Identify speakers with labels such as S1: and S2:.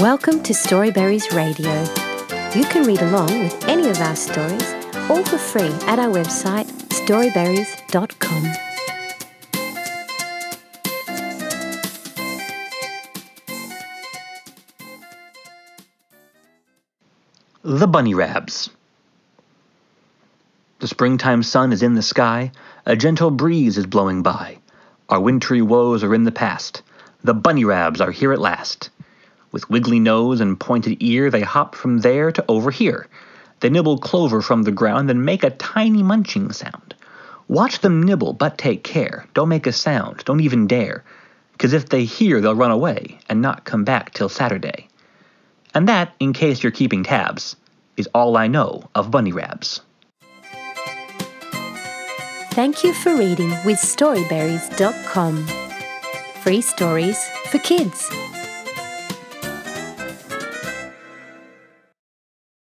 S1: Welcome to Storyberries Radio. You can read along with any of our stories, all for free at our website storyberries.com.
S2: The Bunny Rabs. The springtime sun is in the sky, a gentle breeze is blowing by. Our wintry woes are in the past, the bunny rabs are here at last. With wiggly nose and pointed ear, they hop from there to over here. They nibble clover from the ground and make a tiny munching sound. Watch them nibble, but take care. Don't make a sound, don't even dare. 'Cause if they hear, they'll run away and not come back till Saturday. And that, in case you're keeping tabs, is all I know of bunny rabs.
S1: Thank you for reading with Storyberries.com. Free stories for kids.